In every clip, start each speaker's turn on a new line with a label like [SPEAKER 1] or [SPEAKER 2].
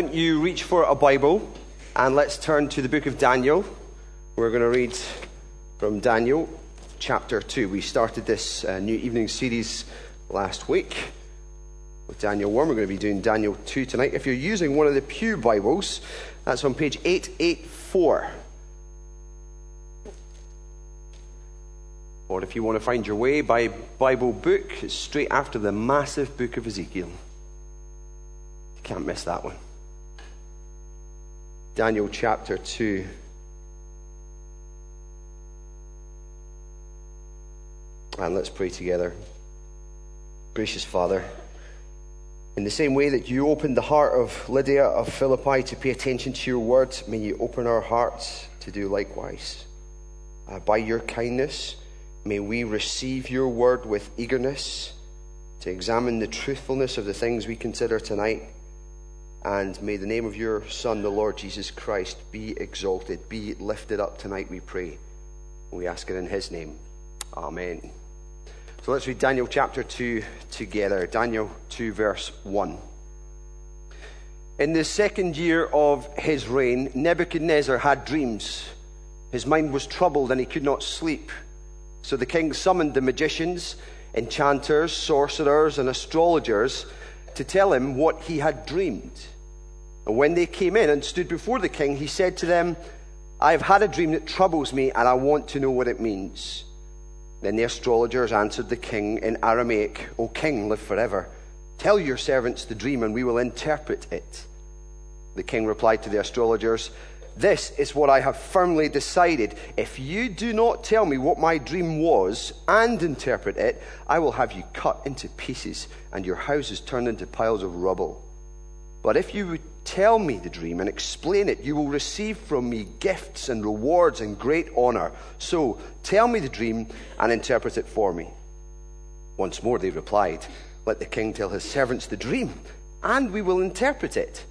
[SPEAKER 1] don't you reach for a Bible and let's turn to the book of Daniel. We're going to read from Daniel chapter 2. We started this uh, new evening series last week with Daniel 1. We're going to be doing Daniel 2 tonight. If you're using one of the Pew Bibles, that's on page 884. Or if you want to find your way by Bible book, it's straight after the massive book of Ezekiel. You can't miss that one. Daniel chapter 2. And let's pray together. Gracious Father, in the same way that you opened the heart of Lydia of Philippi to pay attention to your word, may you open our hearts to do likewise. Uh, by your kindness, May we receive your word with eagerness to examine the truthfulness of the things we consider tonight. And may the name of your Son, the Lord Jesus Christ, be exalted, be lifted up tonight, we pray. We ask it in his name. Amen. So let's read Daniel chapter 2 together. Daniel 2, verse 1. In the second year of his reign, Nebuchadnezzar had dreams. His mind was troubled and he could not sleep. So the king summoned the magicians, enchanters, sorcerers, and astrologers to tell him what he had dreamed. And when they came in and stood before the king, he said to them, I have had a dream that troubles me, and I want to know what it means. Then the astrologers answered the king in Aramaic, O king, live forever. Tell your servants the dream, and we will interpret it. The king replied to the astrologers, this is what I have firmly decided. If you do not tell me what my dream was and interpret it, I will have you cut into pieces and your house is turned into piles of rubble. But if you would tell me the dream and explain it, you will receive from me gifts and rewards and great honor. So tell me the dream and interpret it for me. Once more they replied, Let the king tell his servants the dream, and we will interpret it.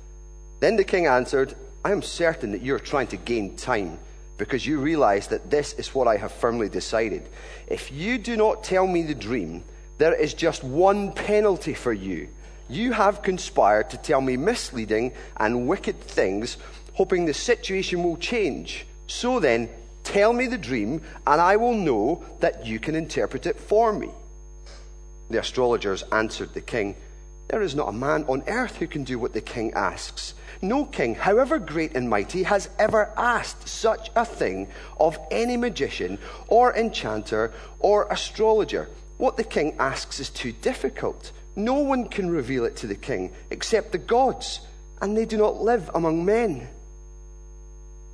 [SPEAKER 1] Then the king answered, I am certain that you're trying to gain time because you realize that this is what I have firmly decided. If you do not tell me the dream, there is just one penalty for you. You have conspired to tell me misleading and wicked things, hoping the situation will change. So then, tell me the dream, and I will know that you can interpret it for me. The astrologers answered the king, There is not a man on earth who can do what the king asks. No king, however great and mighty, has ever asked such a thing of any magician or enchanter or astrologer. What the king asks is too difficult. No one can reveal it to the king except the gods, and they do not live among men.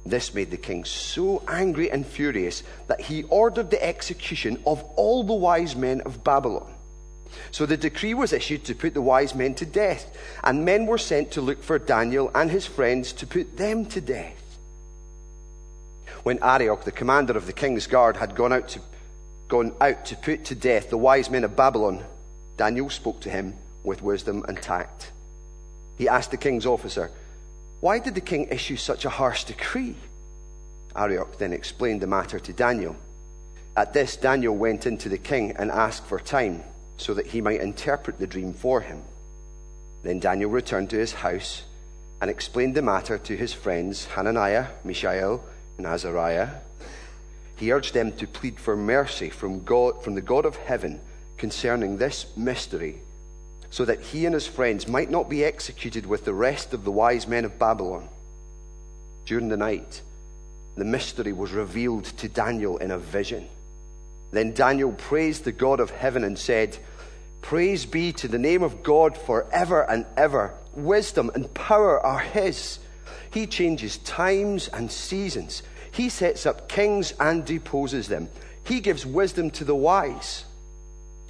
[SPEAKER 1] This made the king so angry and furious that he ordered the execution of all the wise men of Babylon. So the decree was issued to put the wise men to death, and men were sent to look for Daniel and his friends to put them to death. When Arioch, the commander of the king's guard, had gone out to, gone out to put to death the wise men of Babylon, Daniel spoke to him with wisdom and tact. He asked the king's officer, Why did the king issue such a harsh decree? Arioch then explained the matter to Daniel. At this, Daniel went into the king and asked for time so that he might interpret the dream for him. Then Daniel returned to his house and explained the matter to his friends Hananiah, Mishael, and Azariah. He urged them to plead for mercy from, God, from the God of heaven concerning this mystery, so that he and his friends might not be executed with the rest of the wise men of Babylon. During the night, the mystery was revealed to Daniel in a vision. Then Daniel praised the God of heaven and said, Praise be to the name of God forever and ever. Wisdom and power are his. He changes times and seasons. He sets up kings and deposes them. He gives wisdom to the wise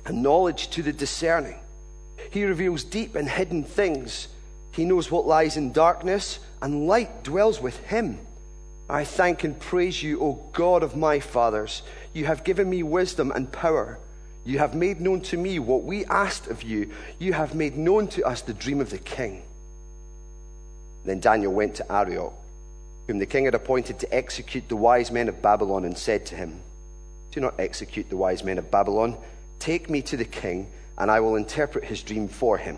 [SPEAKER 1] and knowledge to the discerning. He reveals deep and hidden things. He knows what lies in darkness, and light dwells with him. I thank and praise you, O God of my fathers. You have given me wisdom and power. You have made known to me what we asked of you. You have made known to us the dream of the king. Then Daniel went to Arioch, whom the king had appointed to execute the wise men of Babylon, and said to him, Do not execute the wise men of Babylon. Take me to the king, and I will interpret his dream for him.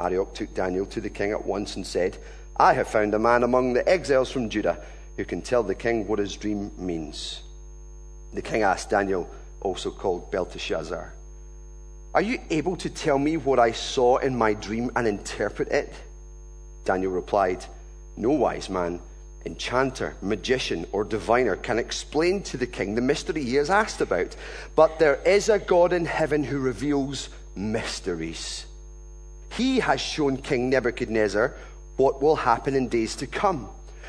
[SPEAKER 1] Arioch took Daniel to the king at once and said, I have found a man among the exiles from Judah who can tell the king what his dream means. The king asked Daniel, also called Belteshazzar, Are you able to tell me what I saw in my dream and interpret it? Daniel replied, No wise man, enchanter, magician, or diviner can explain to the king the mystery he has asked about. But there is a God in heaven who reveals mysteries. He has shown King Nebuchadnezzar what will happen in days to come.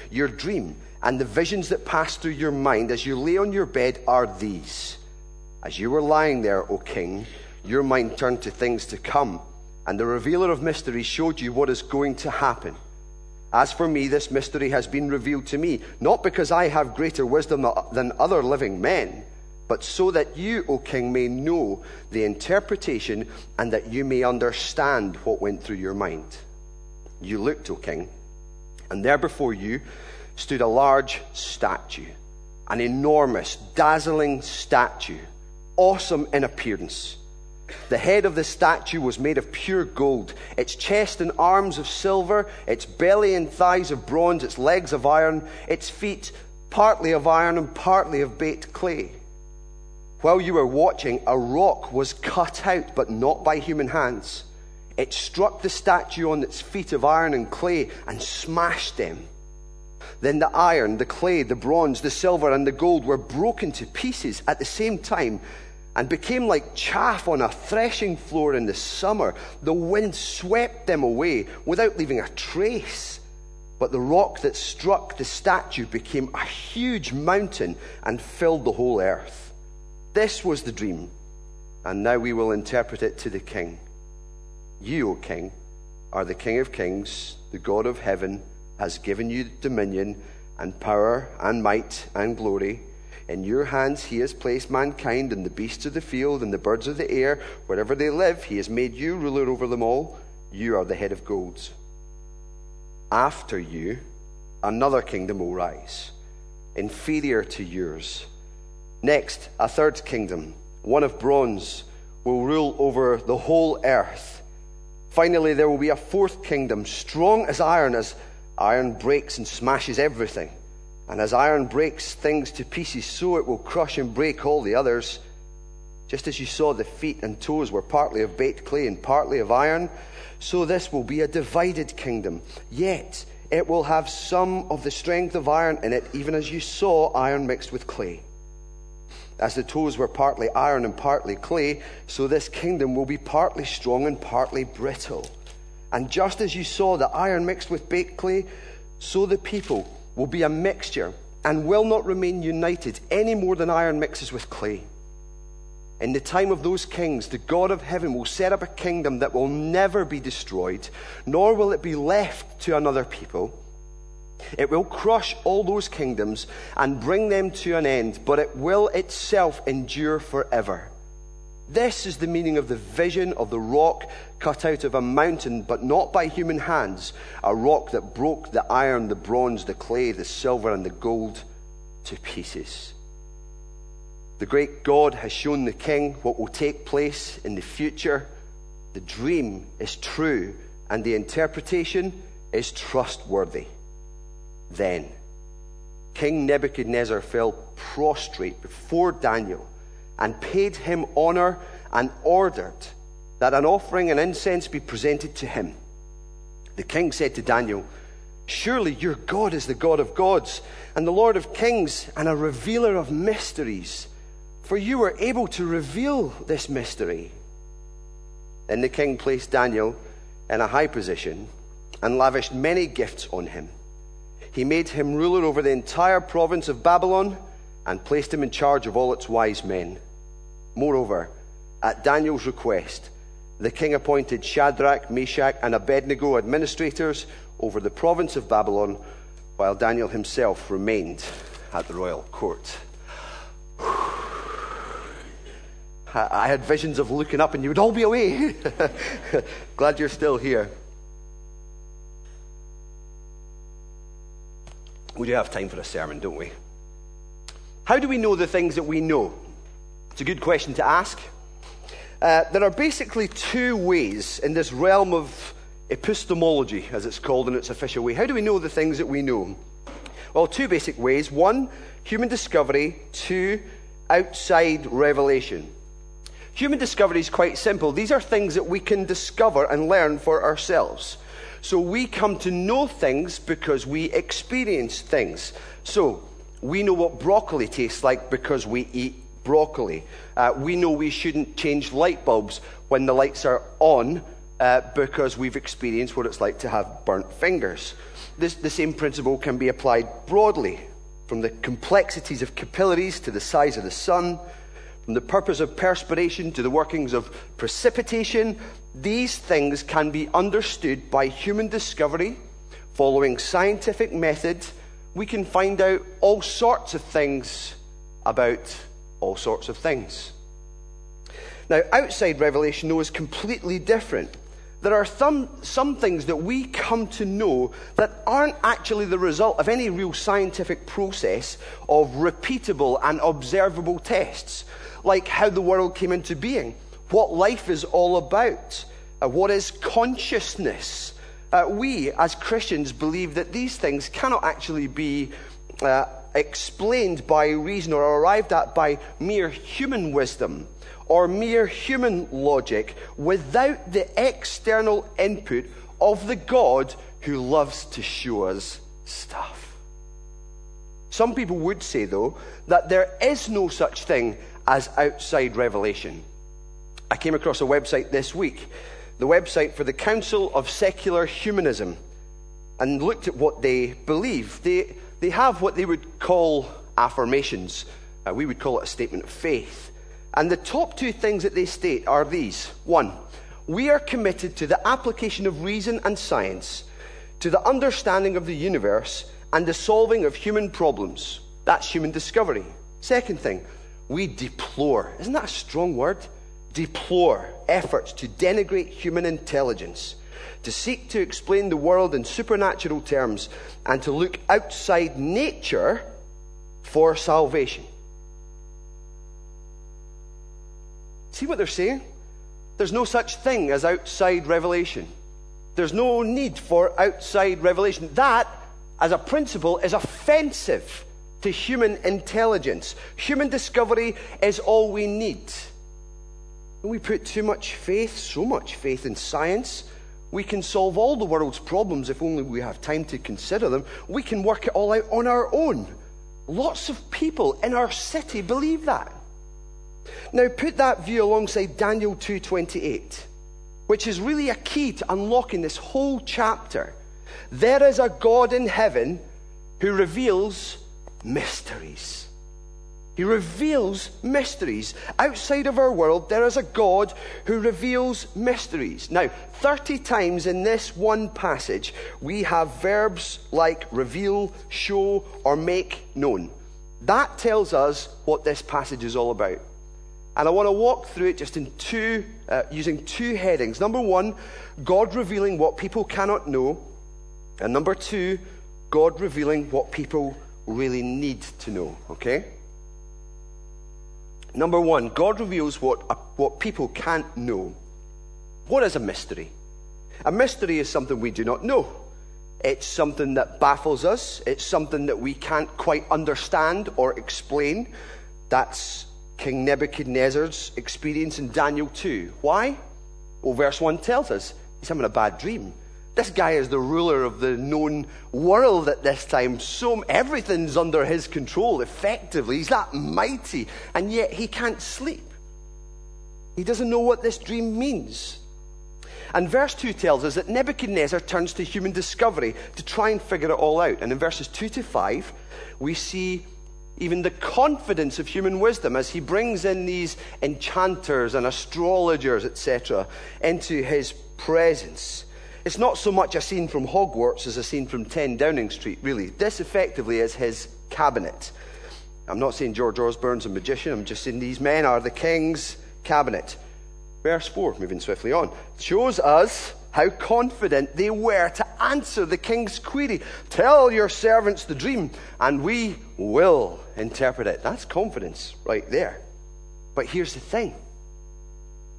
[SPEAKER 1] Your dream and the visions that pass through your mind as you lay on your bed are these. As you were lying there, O king, your mind turned to things to come, and the revealer of mysteries showed you what is going to happen. As for me, this mystery has been revealed to me, not because I have greater wisdom than other living men, but so that you, O king, may know the interpretation and that you may understand what went through your mind. You looked, O king, and there before you stood a large statue, an enormous, dazzling statue, awesome in appearance. The head of the statue was made of pure gold, its chest and arms of silver, its belly and thighs of bronze, its legs of iron, its feet partly of iron and partly of baked clay. While you were watching, a rock was cut out, but not by human hands. It struck the statue on its feet of iron and clay and smashed them. Then the iron, the clay, the bronze, the silver, and the gold were broken to pieces at the same time and became like chaff on a threshing floor in the summer. The wind swept them away without leaving a trace. But the rock that struck the statue became a huge mountain and filled the whole earth. This was the dream, and now we will interpret it to the king. You, O king, are the king of kings, the God of heaven has given you dominion and power and might and glory. In your hands he has placed mankind and the beasts of the field and the birds of the air, wherever they live. He has made you ruler over them all. You are the head of gold. After you, another kingdom will rise, inferior to yours. Next, a third kingdom, one of bronze, will rule over the whole earth. Finally, there will be a fourth kingdom, strong as iron, as Iron breaks and smashes everything. And as iron breaks things to pieces, so it will crush and break all the others. Just as you saw the feet and toes were partly of baked clay and partly of iron, so this will be a divided kingdom. Yet it will have some of the strength of iron in it, even as you saw iron mixed with clay. As the toes were partly iron and partly clay, so this kingdom will be partly strong and partly brittle. And just as you saw the iron mixed with baked clay, so the people will be a mixture and will not remain united any more than iron mixes with clay. In the time of those kings, the God of heaven will set up a kingdom that will never be destroyed, nor will it be left to another people. It will crush all those kingdoms and bring them to an end, but it will itself endure forever. This is the meaning of the vision of the rock cut out of a mountain, but not by human hands, a rock that broke the iron, the bronze, the clay, the silver, and the gold to pieces. The great God has shown the king what will take place in the future. The dream is true, and the interpretation is trustworthy. Then, King Nebuchadnezzar fell prostrate before Daniel and paid him honor and ordered that an offering and incense be presented to him. The king said to Daniel, Surely your God is the God of gods and the Lord of kings and a revealer of mysteries, for you were able to reveal this mystery. Then the king placed Daniel in a high position and lavished many gifts on him. He made him ruler over the entire province of Babylon and placed him in charge of all its wise men. Moreover, at Daniel's request, the king appointed Shadrach, Meshach, and Abednego administrators over the province of Babylon, while Daniel himself remained at the royal court. I had visions of looking up and you would all be away. Glad you're still here. We do have time for a sermon, don't we? How do we know the things that we know? It's a good question to ask. Uh, there are basically two ways in this realm of epistemology, as it's called in its official way. How do we know the things that we know? Well, two basic ways. One, human discovery. Two, outside revelation. Human discovery is quite simple. These are things that we can discover and learn for ourselves. So we come to know things because we experience things. So we know what broccoli tastes like because we eat broccoli. Uh, we know we shouldn't change light bulbs when the lights are on uh, because we've experienced what it's like to have burnt fingers. This, the same principle can be applied broadly, from the complexities of capillaries to the size of the sun, from the purpose of perspiration to the workings of precipitation. These things can be understood by human discovery, following scientific method. We can find out all sorts of things about all sorts of things. Now, outside revelation, though, is completely different. There are some, some things that we come to know that aren't actually the result of any real scientific process of repeatable and observable tests, like how the world came into being, what life is all about, uh, what is consciousness. Uh, we, as Christians, believe that these things cannot actually be uh, explained by reason or arrived at by mere human wisdom or mere human logic without the external input of the God who loves to show us stuff. Some people would say, though, that there is no such thing as outside revelation. I came across a website this week, the website for the Council of Secular Humanism, and looked at what they believe. They, they have what they would call affirmations. Uh, we would call it a statement of faith. And the top two things that they state are these one, we are committed to the application of reason and science, to the understanding of the universe, and the solving of human problems. That's human discovery. Second thing, we deplore. Isn't that a strong word? Deplore efforts to denigrate human intelligence, to seek to explain the world in supernatural terms, and to look outside nature for salvation. See what they're saying? There's no such thing as outside revelation. There's no need for outside revelation. That, as a principle, is offensive to human intelligence. Human discovery is all we need. When we put too much faith, so much faith in science, we can solve all the world's problems if only we have time to consider them. We can work it all out on our own. Lots of people in our city believe that. Now put that view alongside Daniel 2:28, which is really a key to unlocking this whole chapter. There is a God in heaven who reveals mysteries. He reveals mysteries. Outside of our world, there is a God who reveals mysteries. Now, 30 times in this one passage, we have verbs like reveal, show, or make known. That tells us what this passage is all about. And I want to walk through it just in two, uh, using two headings. Number one, God revealing what people cannot know. And number two, God revealing what people really need to know. Okay? Number one, God reveals what, uh, what people can't know. What is a mystery? A mystery is something we do not know. It's something that baffles us. It's something that we can't quite understand or explain. That's King Nebuchadnezzar's experience in Daniel 2. Why? Well, verse 1 tells us he's having a bad dream. This guy is the ruler of the known world at this time. So everything's under his control, effectively. He's that mighty, and yet he can't sleep. He doesn't know what this dream means. And verse 2 tells us that Nebuchadnezzar turns to human discovery to try and figure it all out. And in verses 2 to 5, we see even the confidence of human wisdom as he brings in these enchanters and astrologers, etc., into his presence. It's not so much a scene from Hogwarts as a scene from 10 Downing Street, really. This effectively is his cabinet. I'm not saying George Osborne's a magician, I'm just saying these men are the king's cabinet. Verse 4, moving swiftly on, shows us how confident they were to answer the king's query. Tell your servants the dream, and we will interpret it. That's confidence right there. But here's the thing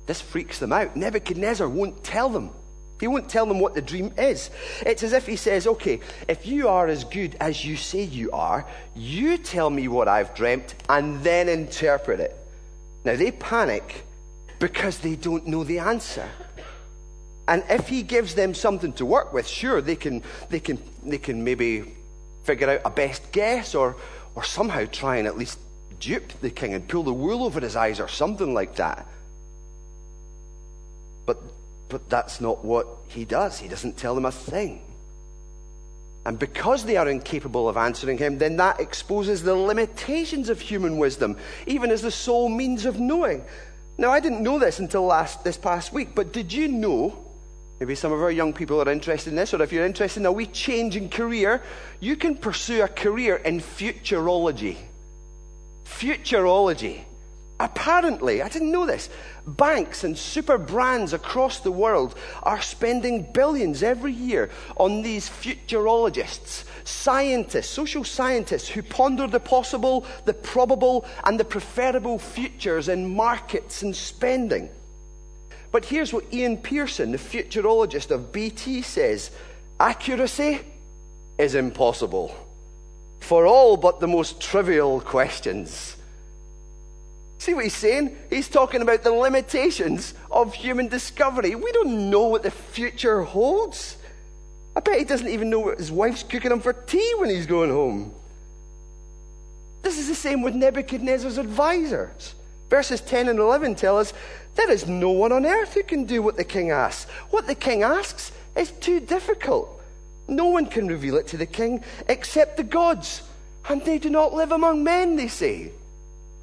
[SPEAKER 1] this freaks them out. Nebuchadnezzar won't tell them He won't tell them what the dream is. It's as if he says, Okay, if you are as good as you say you are, you tell me what I've dreamt and then interpret it. Now they panic because they don't know the answer. And if he gives them something to work with, sure, they can, they can, they can maybe figure out a best guess or, or somehow try and at least dupe the king and pull the wool over his eyes or something like that. But, but that's not what he does. He doesn't tell them a thing. And because they are incapable of answering him, then that exposes the limitations of human wisdom, even as the sole means of knowing. Now, I didn't know this until last, this past week, but did you know Maybe some of our young people are interested in this, or if you're interested in a wee change in career, you can pursue a career in futurology. Futurology. Apparently, I didn't know this, banks and super brands across the world are spending billions every year on these futurologists, scientists, social scientists who ponder the possible, the probable, and the preferable futures in markets and spending. But here's what Ian Pearson, the futurologist of BT, says accuracy is impossible for all but the most trivial questions. See what he's saying? He's talking about the limitations of human discovery. We don't know what the future holds. I bet he doesn't even know what his wife's cooking him for tea when he's going home. This is the same with Nebuchadnezzar's advisors. Verses 10 and 11 tell us there is no one on earth who can do what the king asks. What the king asks is too difficult. No one can reveal it to the king except the gods, and they do not live among men, they say.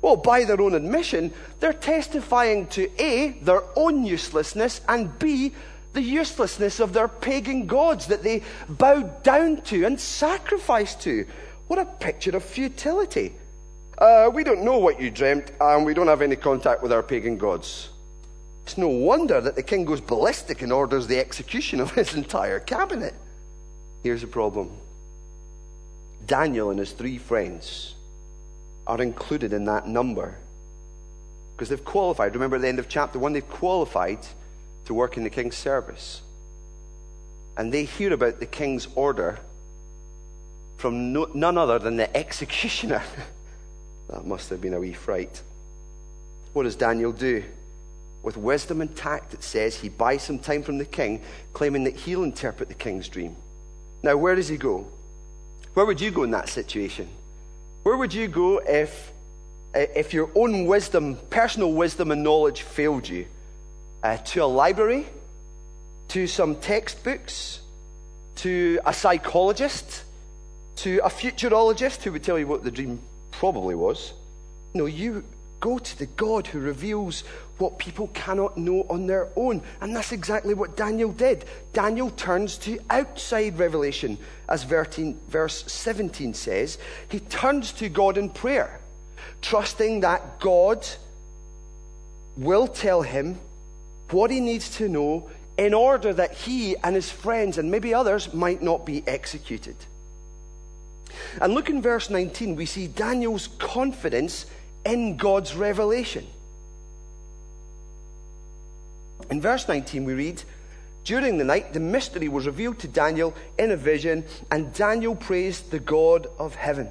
[SPEAKER 1] Well, by their own admission, they're testifying to A, their own uselessness, and B, the uselessness of their pagan gods that they bow down to and sacrifice to. What a picture of futility. Uh, we don't know what you dreamt, and we don't have any contact with our pagan gods. It's no wonder that the king goes ballistic and orders the execution of his entire cabinet. Here's the problem Daniel and his three friends are included in that number because they've qualified. Remember at the end of chapter 1, they've qualified to work in the king's service. And they hear about the king's order from no, none other than the executioner. That must have been a wee fright. What does Daniel do? With wisdom and tact, it says he buys some time from the king, claiming that he'll interpret the king's dream. Now, where does he go? Where would you go in that situation? Where would you go if, if your own wisdom, personal wisdom and knowledge failed you? Uh, to a library? To some textbooks? To a psychologist? To a futurologist who would tell you what the dream probably was. No, you go to the God who reveals what people cannot know on their own. And that's exactly what Daniel did. Daniel turns to outside revelation, as verse 17 says. He turns to God in prayer, trusting that God will tell him what he needs to know in order that he and his friends and maybe others might not be executed. And look in verse 19, we see Daniel's confidence in God's revelation. In verse 19, we read, During the night, the mystery was revealed to Daniel in a vision, and Daniel praised the God of heaven.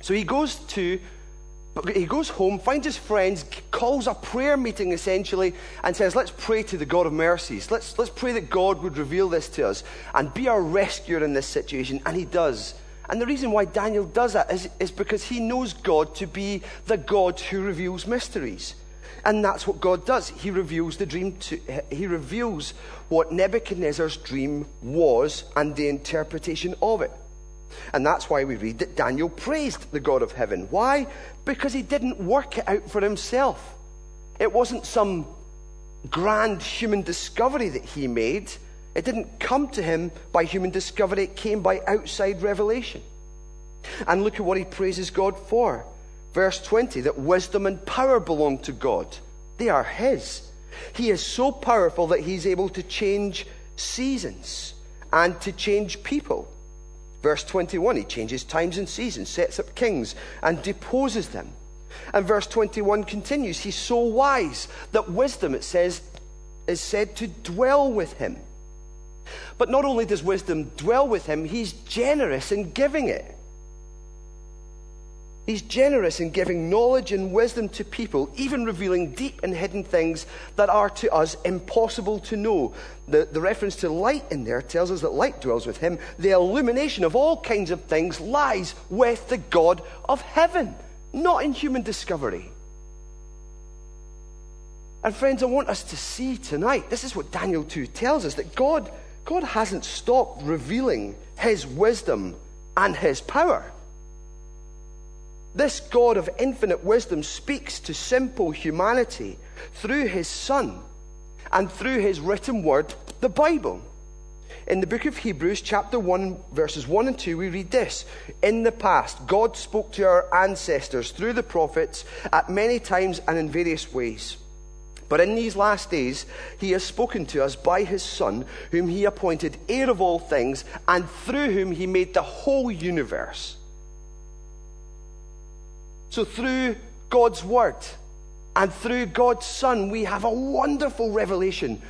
[SPEAKER 1] So he goes to he goes home, finds his friends, calls a prayer meeting essentially, and says, Let's pray to the God of mercies. Let's, let's pray that God would reveal this to us and be our rescuer in this situation. And he does. And the reason why Daniel does that is, is because he knows God to be the God who reveals mysteries. And that's what God does. He reveals the dream to, he reveals what Nebuchadnezzar's dream was and the interpretation of it. And that's why we read that Daniel praised the God of heaven. Why? Because he didn't work it out for himself. It wasn't some grand human discovery that he made. It didn't come to him by human discovery, it came by outside revelation. And look at what he praises God for. Verse 20 that wisdom and power belong to God, they are his. He is so powerful that he's able to change seasons and to change people. Verse 21, he changes times and seasons, sets up kings, and deposes them. And verse 21 continues, he's so wise that wisdom, it says, is said to dwell with him. But not only does wisdom dwell with him, he's generous in giving it. He's generous in giving knowledge and wisdom to people, even revealing deep and hidden things that are to us impossible to know. The, the reference to light in there tells us that light dwells with him. The illumination of all kinds of things lies with the God of heaven, not in human discovery. And friends, I want us to see tonight, this is what Daniel 2 tells us, that God, God hasn't stopped revealing his wisdom and his power. This God of infinite wisdom speaks to simple humanity through his Son and through his written word, the Bible. In the book of Hebrews, chapter 1, verses 1 and 2, we read this In the past, God spoke to our ancestors through the prophets at many times and in various ways. But in these last days, he has spoken to us by his Son, whom he appointed heir of all things, and through whom he made the whole universe. So, through God's Word and through God's Son, we have a wonderful revelation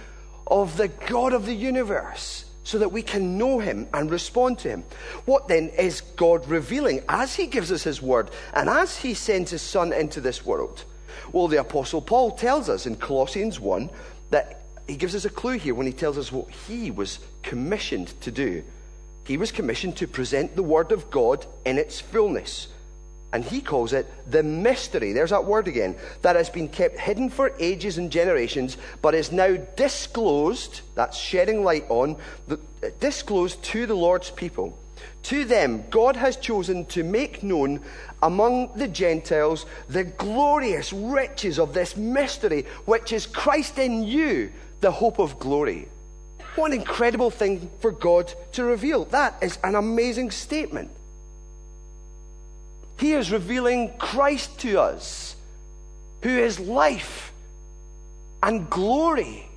[SPEAKER 1] of the God of the universe so that we can know Him and respond to Him. What then is God revealing as He gives us His Word and as He sends His Son into this world? Well, the Apostle Paul tells us in Colossians 1 that he gives us a clue here when he tells us what he was commissioned to do. He was commissioned to present the Word of God in its fullness and he calls it the mystery. There's that word again. That has been kept hidden for ages and generations, but is now disclosed. That's shedding light on, the, uh, disclosed to the Lord's people. To them, God has chosen to make known among the Gentiles the glorious riches of this mystery, which is Christ in you, the hope of glory. What an incredible thing for God to reveal. That is an amazing statement. He is revealing Christ to us, who is life and glory.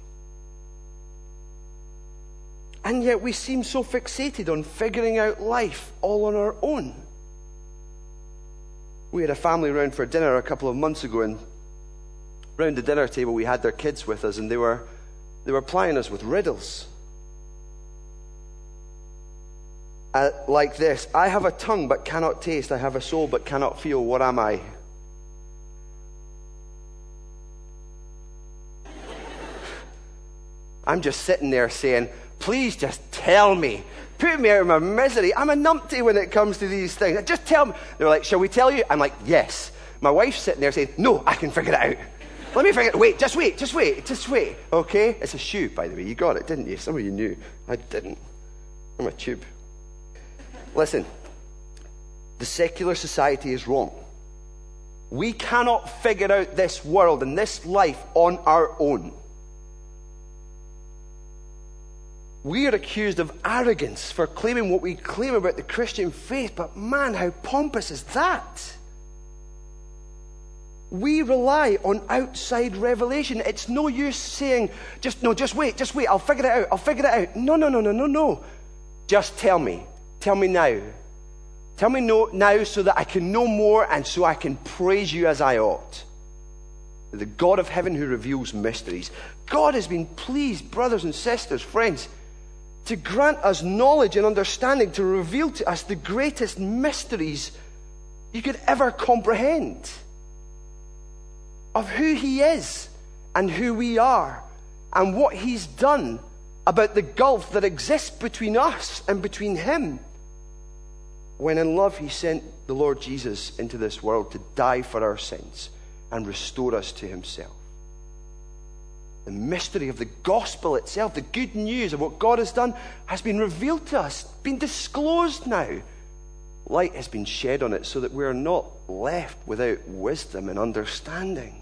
[SPEAKER 1] And yet we seem so fixated on figuring out life all on our own. We had a family round for dinner a couple of months ago, and round the dinner table we had their kids with us, and they were, they were plying us with riddles. Uh, like this I have a tongue but cannot taste, I have a soul but cannot feel. What am I? I'm just sitting there saying, Please just tell me. Put me out of my misery. I'm a numpty when it comes to these things. Just tell me. They're like, Shall we tell you? I'm like, Yes. My wife's sitting there saying, No, I can figure it out. Let me figure it Wait, just wait, just wait, just wait. Okay? It's a shoe, by the way. You got it, didn't you? Some of you knew. I didn't. I'm a tube. Listen, the secular society is wrong. We cannot figure out this world and this life on our own. We are accused of arrogance for claiming what we claim about the Christian faith, but man, how pompous is that? We rely on outside revelation. It's no use saying, just no, just wait, just wait, I'll figure it out, I'll figure it out. No, no, no, no, no, no. Just tell me. Tell me now. Tell me no, now so that I can know more and so I can praise you as I ought. The God of heaven who reveals mysteries. God has been pleased, brothers and sisters, friends, to grant us knowledge and understanding, to reveal to us the greatest mysteries you could ever comprehend of who He is and who we are and what He's done about the gulf that exists between us and between Him when in love he sent the Lord Jesus into this world to die for our sins and restore us to himself. The mystery of the gospel itself, the good news of what God has done, has been revealed to us, been disclosed now. Light has been shed on it so that we are not left without wisdom and understanding.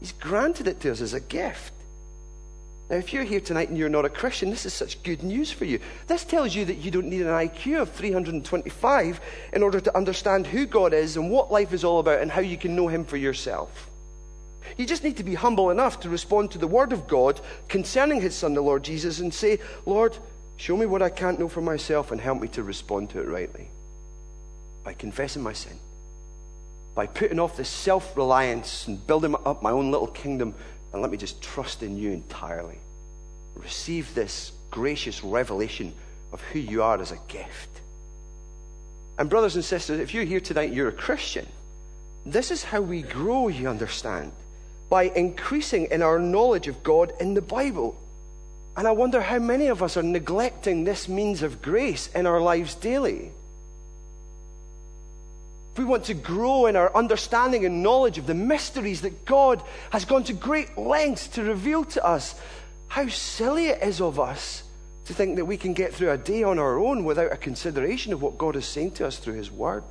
[SPEAKER 1] He's granted it to us as a gift. Now, if you're here tonight and you're not a Christian, this is such good news for you. This tells you that you don't need an IQ of 325 in order to understand who God is and what life is all about and how you can know Him for yourself. You just need to be humble enough to respond to the Word of God concerning His Son, the Lord Jesus, and say, Lord, show me what I can't know for myself and help me to respond to it rightly. By confessing my sin, by putting off this self reliance and building up my own little kingdom and let me just trust in you entirely. Receive this gracious revelation of who you are as a gift. And, brothers and sisters, if you're here tonight, you're a Christian. This is how we grow, you understand, by increasing in our knowledge of God in the Bible. And I wonder how many of us are neglecting this means of grace in our lives daily. We want to grow in our understanding and knowledge of the mysteries that God has gone to great lengths to reveal to us, how silly it is of us to think that we can get through a day on our own without a consideration of what God is saying to us through His Word.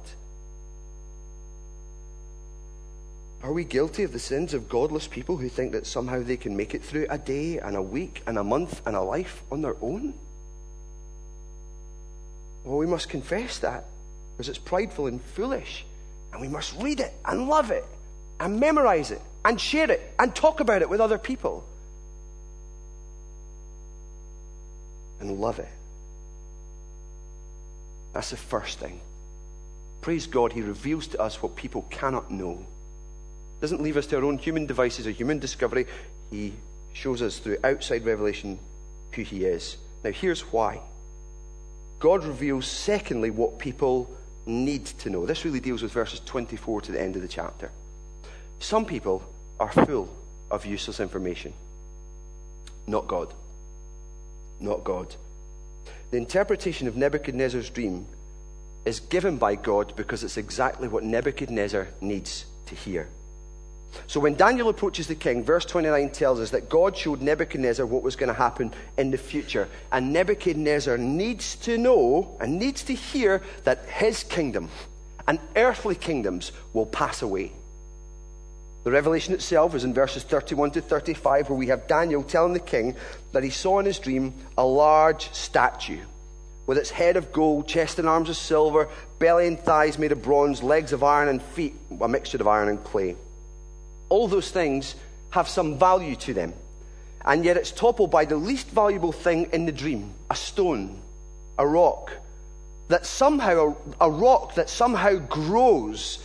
[SPEAKER 1] Are we guilty of the sins of godless people who think that somehow they can make it through a day and a week and a month and a life on their own? Well, we must confess that because it's prideful and foolish. And we must read it and love it and memorize it and share it and talk about it with other people. And love it. That's the first thing. Praise God, He reveals to us what people cannot know doesn't leave us to our own human devices or human discovery. He shows us through outside revelation who He is. Now, here's why. God reveals, secondly, what people need to know. This really deals with verses 24 to the end of the chapter. Some people are full of useless information. Not God. Not God. The interpretation of Nebuchadnezzar's dream is given by God because it's exactly what Nebuchadnezzar needs to hear. So when Daniel approaches the king, verse 29 tells us that God showed Nebuchadnezzar what was going to happen in the future. And Nebuchadnezzar needs to know and needs to hear that his kingdom and earthly kingdoms will pass away. The revelation itself is in verses 31 to 35, where we have Daniel telling the king that he saw in his dream a large statue with its head of gold, chest and arms of silver, belly and thighs made of bronze, legs of iron, and feet a mixture of iron and clay all those things have some value to them. And yet it's toppled by the least valuable thing in the dream a stone, a rock. That somehow, a, a rock that somehow grows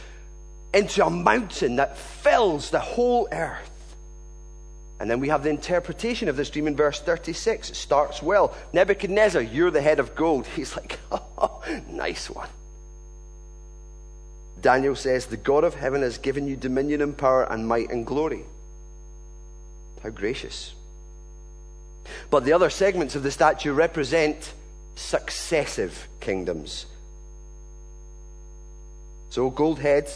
[SPEAKER 1] into a mountain that fills the whole earth. And then we have the interpretation of this dream in verse 36. It starts well. Nebuchadnezzar, you're the head of gold. He's like, oh, nice one. Daniel says, The God of heaven has given you dominion and power and might and glory. How gracious. But the other segments of the statue represent successive kingdoms. So, gold head.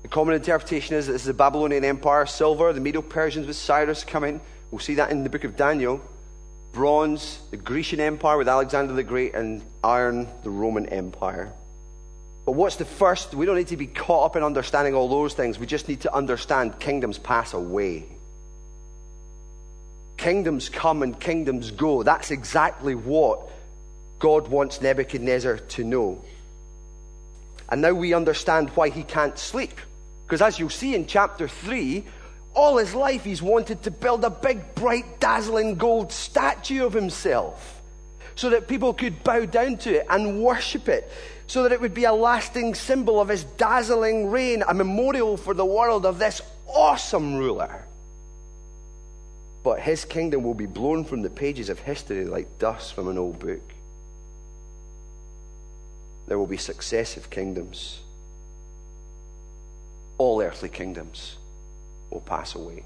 [SPEAKER 1] The common interpretation is that this is the Babylonian Empire. Silver, the Medo Persians with Cyrus coming. We'll see that in the book of Daniel. Bronze, the Grecian Empire with Alexander the Great. And iron, the Roman Empire. But what's the first? We don't need to be caught up in understanding all those things. We just need to understand kingdoms pass away. Kingdoms come and kingdoms go. That's exactly what God wants Nebuchadnezzar to know. And now we understand why he can't sleep. Because as you'll see in chapter 3, all his life he's wanted to build a big, bright, dazzling gold statue of himself so that people could bow down to it and worship it so that it would be a lasting symbol of his dazzling reign, a memorial for the world of this awesome ruler. But his kingdom will be blown from the pages of history like dust from an old book. There will be successive kingdoms. All earthly kingdoms will pass away.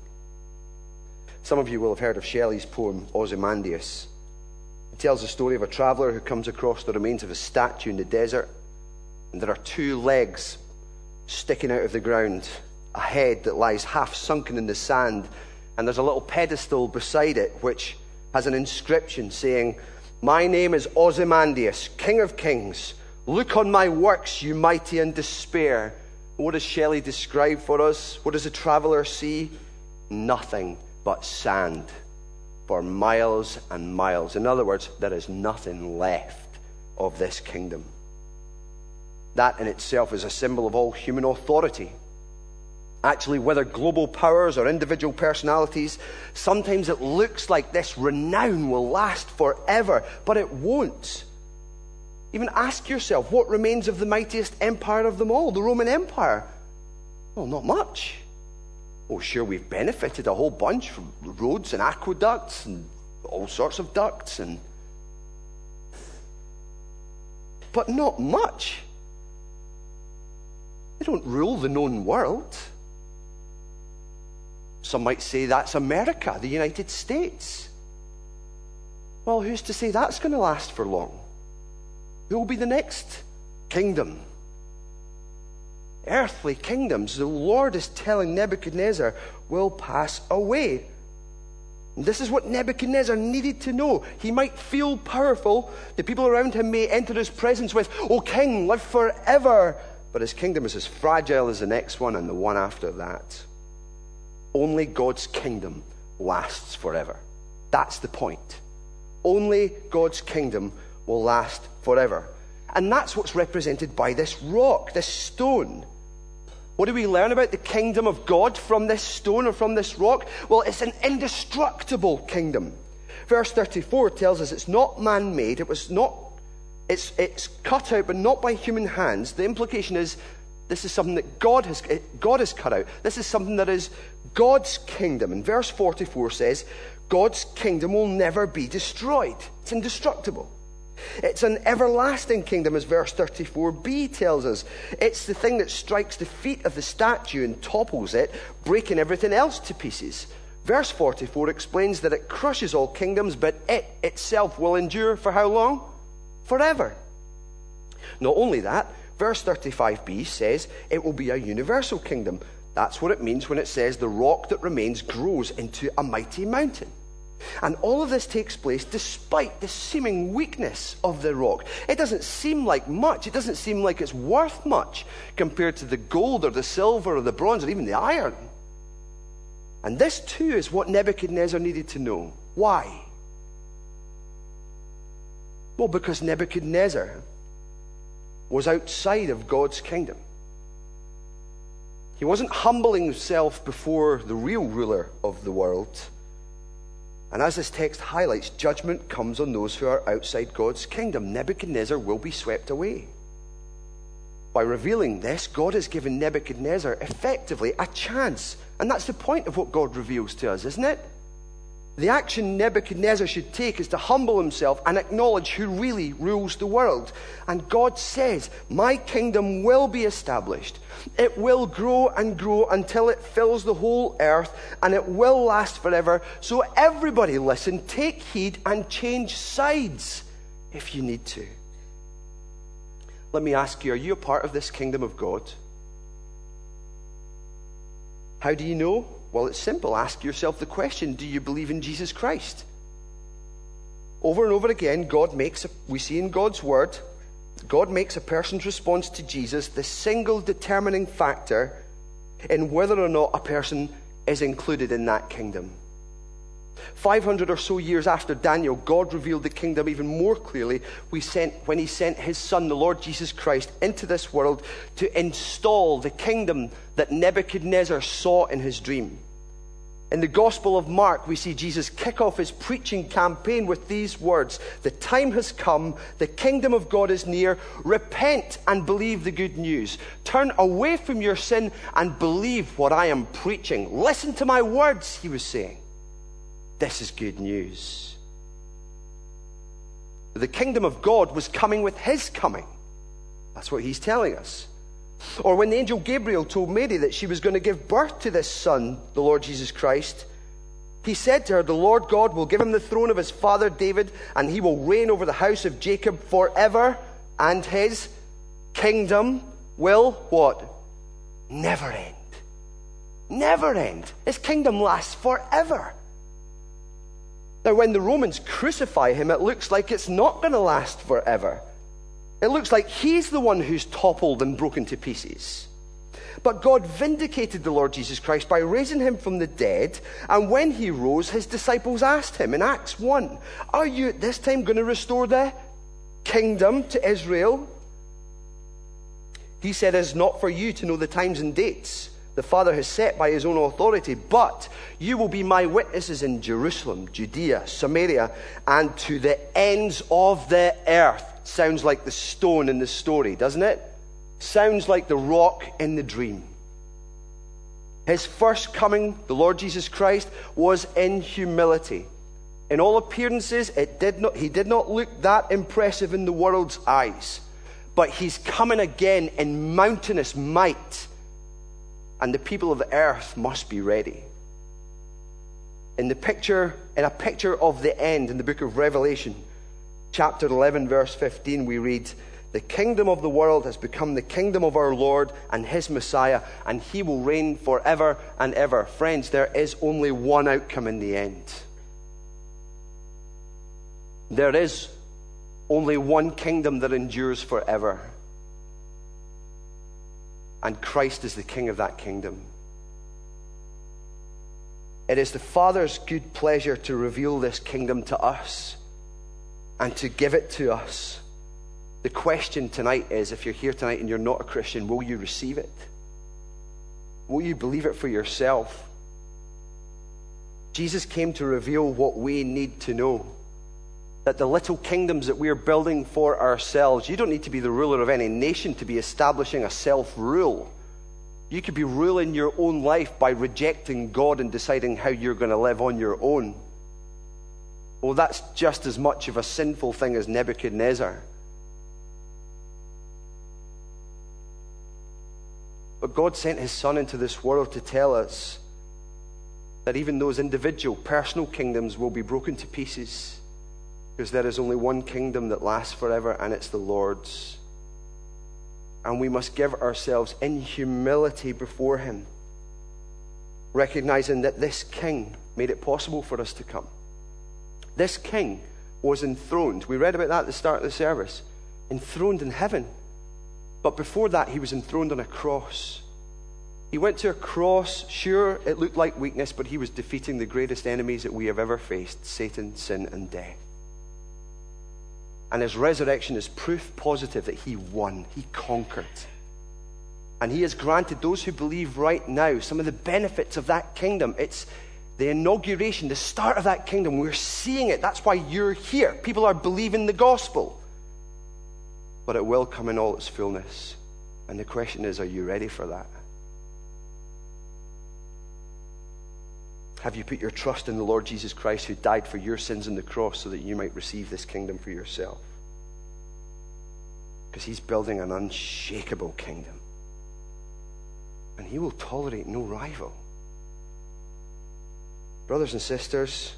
[SPEAKER 1] Some of you will have heard of Shelley's poem Ozymandias. It tells the story of a traveler who comes across the remains of a statue in the desert, and there are two legs sticking out of the ground, a head that lies half sunken in the sand, and there's a little pedestal beside it which has an inscription saying, My name is Ozymandias, King of Kings. Look on my works, you mighty in despair. What does Shelley describe for us? What does the traveler see? Nothing but sand for miles and miles. In other words, there is nothing left of this kingdom. That in itself is a symbol of all human authority. Actually, whether global powers or individual personalities, sometimes it looks like this renown will last forever, but it won't. Even ask yourself what remains of the mightiest empire of them all, the Roman Empire? Well, not much. Oh, sure, we've benefited a whole bunch from roads and aqueducts and all sorts of ducts and. But not much. They don't rule the known world. Some might say that's America, the United States. Well, who's to say that's going to last for long? Who will be the next kingdom? Earthly kingdoms, the Lord is telling Nebuchadnezzar, will pass away. This is what Nebuchadnezzar needed to know. He might feel powerful. The people around him may enter his presence with, O king, live forever. But his kingdom is as fragile as the next one and the one after that. Only God's kingdom lasts forever. That's the point. Only God's kingdom will last forever. And that's what's represented by this rock, this stone. What do we learn about the kingdom of God from this stone or from this rock? Well, it's an indestructible kingdom. Verse 34 tells us it's not man made, it was not, it's, it's cut out, but not by human hands. The implication is this is something that God has, God has cut out. This is something that is God's kingdom. And verse 44 says, God's kingdom will never be destroyed. It's indestructible. It's an everlasting kingdom, as verse 34b tells us. It's the thing that strikes the feet of the statue and topples it, breaking everything else to pieces. Verse 44 explains that it crushes all kingdoms, but it itself will endure for how long? Forever. Not only that, verse 35b says it will be a universal kingdom. That's what it means when it says the rock that remains grows into a mighty mountain. And all of this takes place despite the seeming weakness of the rock. It doesn't seem like much. It doesn't seem like it's worth much compared to the gold or the silver or the bronze or even the iron. And this too is what Nebuchadnezzar needed to know. Why? Well, because Nebuchadnezzar was outside of God's kingdom. He wasn't humbling himself before the real ruler of the world. And as this text highlights, judgment comes on those who are outside God's kingdom. Nebuchadnezzar will be swept away. By revealing this, God has given Nebuchadnezzar effectively a chance. And that's the point of what God reveals to us, isn't it? The action Nebuchadnezzar should take is to humble himself and acknowledge who really rules the world. And God says, My kingdom will be established. It will grow and grow until it fills the whole earth, and it will last forever. So, everybody, listen, take heed and change sides if you need to. Let me ask you are you a part of this kingdom of God? How do you know? Well, it's simple. Ask yourself the question Do you believe in Jesus Christ? Over and over again, God makes, a, we see in God's word, God makes a person's response to Jesus the single determining factor in whether or not a person is included in that kingdom. 500 or so years after Daniel, God revealed the kingdom even more clearly we sent, when he sent his son, the Lord Jesus Christ, into this world to install the kingdom that Nebuchadnezzar saw in his dream. In the Gospel of Mark, we see Jesus kick off his preaching campaign with these words The time has come, the kingdom of God is near. Repent and believe the good news. Turn away from your sin and believe what I am preaching. Listen to my words, he was saying. This is good news. The kingdom of God was coming with his coming. That's what he's telling us. Or when the angel Gabriel told Mary that she was going to give birth to this son, the Lord Jesus Christ, he said to her, The Lord God will give him the throne of his father David, and he will reign over the house of Jacob forever, and his kingdom will what? Never end. Never end. His kingdom lasts forever. Now, when the Romans crucify him, it looks like it's not going to last forever. It looks like he's the one who's toppled and broken to pieces. But God vindicated the Lord Jesus Christ by raising him from the dead. And when he rose, his disciples asked him in Acts 1 Are you at this time going to restore the kingdom to Israel? He said, It is not for you to know the times and dates the Father has set by his own authority, but you will be my witnesses in Jerusalem, Judea, Samaria, and to the ends of the earth. Sounds like the stone in the story, doesn't it? Sounds like the rock in the dream. His first coming, the Lord Jesus Christ, was in humility, In all appearances, it did not, he did not look that impressive in the world's eyes. But he's coming again in mountainous might. And the people of the earth must be ready. In the picture, in a picture of the end in the book of Revelation, chapter 11, verse 15, we read, The kingdom of the world has become the kingdom of our Lord and his Messiah, and he will reign forever and ever. Friends, there is only one outcome in the end. There is only one kingdom that endures forever. And Christ is the king of that kingdom. It is the Father's good pleasure to reveal this kingdom to us and to give it to us. The question tonight is if you're here tonight and you're not a Christian, will you receive it? Will you believe it for yourself? Jesus came to reveal what we need to know that the little kingdoms that we're building for ourselves, you don't need to be the ruler of any nation to be establishing a self rule. You could be ruling your own life by rejecting God and deciding how you're going to live on your own. Well, that's just as much of a sinful thing as Nebuchadnezzar. But God sent his Son into this world to tell us that even those individual, personal kingdoms will be broken to pieces because there is only one kingdom that lasts forever, and it's the Lord's. And we must give ourselves in humility before Him, recognizing that this King made it possible for us to come. This King was enthroned. We read about that at the start of the service. Enthroned in heaven. But before that, he was enthroned on a cross. He went to a cross. Sure, it looked like weakness, but he was defeating the greatest enemies that we have ever faced Satan, sin, and death. And his resurrection is proof positive that he won, he conquered. And he has granted those who believe right now some of the benefits of that kingdom. It's the inauguration, the start of that kingdom. We're seeing it. That's why you're here. People are believing the gospel. But it will come in all its fullness. And the question is are you ready for that? Have you put your trust in the Lord Jesus Christ who died for your sins on the cross so that you might receive this kingdom for yourself? Because he's building an unshakable kingdom. And he will tolerate no rival. Brothers and sisters,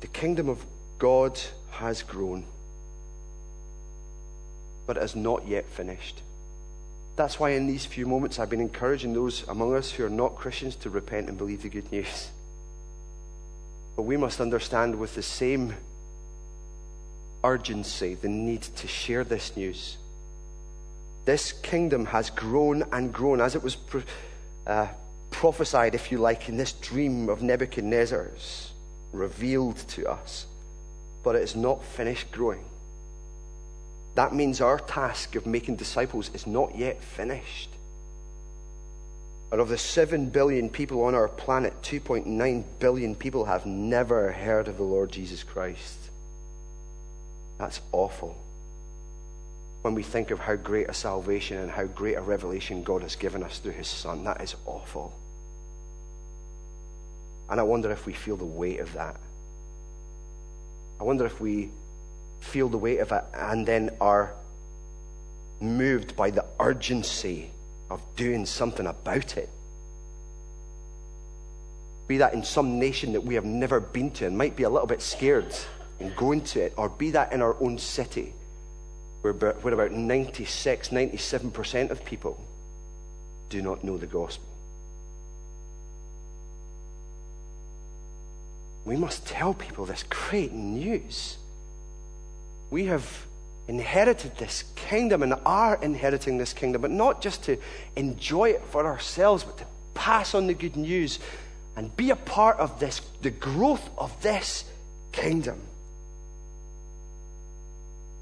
[SPEAKER 1] the kingdom of God has grown, but it has not yet finished. That's why, in these few moments, I've been encouraging those among us who are not Christians to repent and believe the good news. But we must understand with the same urgency the need to share this news. This kingdom has grown and grown as it was uh, prophesied, if you like, in this dream of Nebuchadnezzar's, revealed to us. But it is not finished growing. That means our task of making disciples is not yet finished. Out of the 7 billion people on our planet, 2.9 billion people have never heard of the Lord Jesus Christ. That's awful. When we think of how great a salvation and how great a revelation God has given us through His Son, that is awful. And I wonder if we feel the weight of that. I wonder if we feel the weight of it and then are moved by the urgency of doing something about it. Be that in some nation that we have never been to and might be a little bit scared in going to it, or be that in our own city, where, where about 96, 97% of people do not know the gospel. We must tell people this great news we have inherited this kingdom and are inheriting this kingdom, but not just to enjoy it for ourselves, but to pass on the good news and be a part of this, the growth of this kingdom.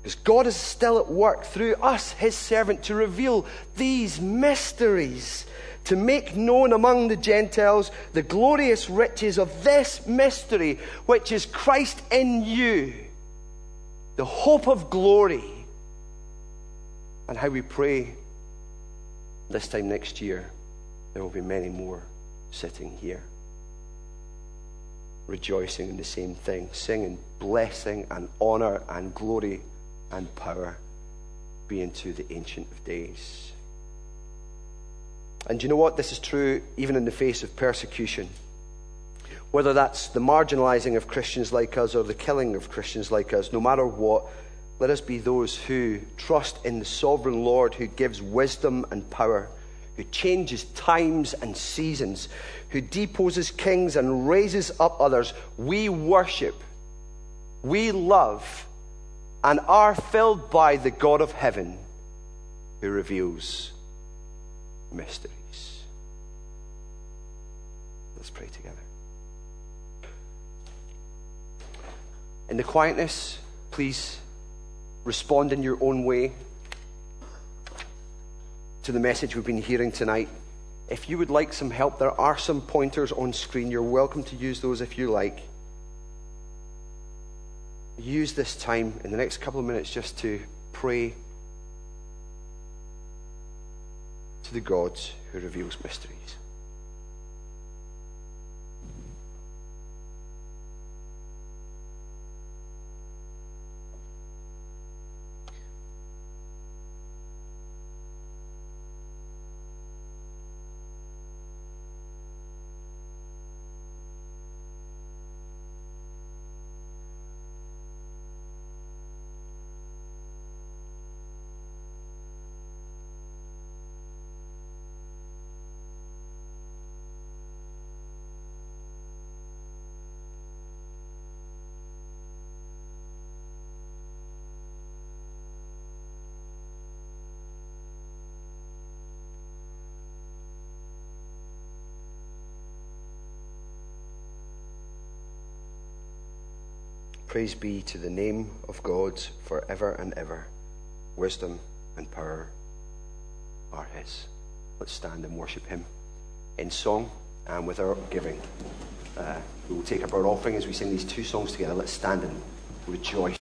[SPEAKER 1] Because God is still at work through us, his servant, to reveal these mysteries, to make known among the Gentiles the glorious riches of this mystery, which is Christ in you the hope of glory, and how we pray this time next year, there will be many more sitting here. rejoicing in the same thing, singing blessing and honor and glory and power be unto the Ancient of Days. And you know what? This is true even in the face of persecution. Whether that's the marginalizing of Christians like us or the killing of Christians like us, no matter what, let us be those who trust in the sovereign Lord who gives wisdom and power, who changes times and seasons, who deposes kings and raises up others. We worship, we love, and are filled by the God of heaven who reveals mysteries. Let's pray together. In the quietness, please respond in your own way to the message we've been hearing tonight. If you would like some help, there are some pointers on screen. You're welcome to use those if you like. Use this time in the next couple of minutes just to pray to the God who reveals mysteries. Praise be to the name of God forever and ever. Wisdom and power are His. Let's stand and worship Him in song and with our giving. Uh, we will take up our offering as we sing these two songs together. Let's stand and rejoice.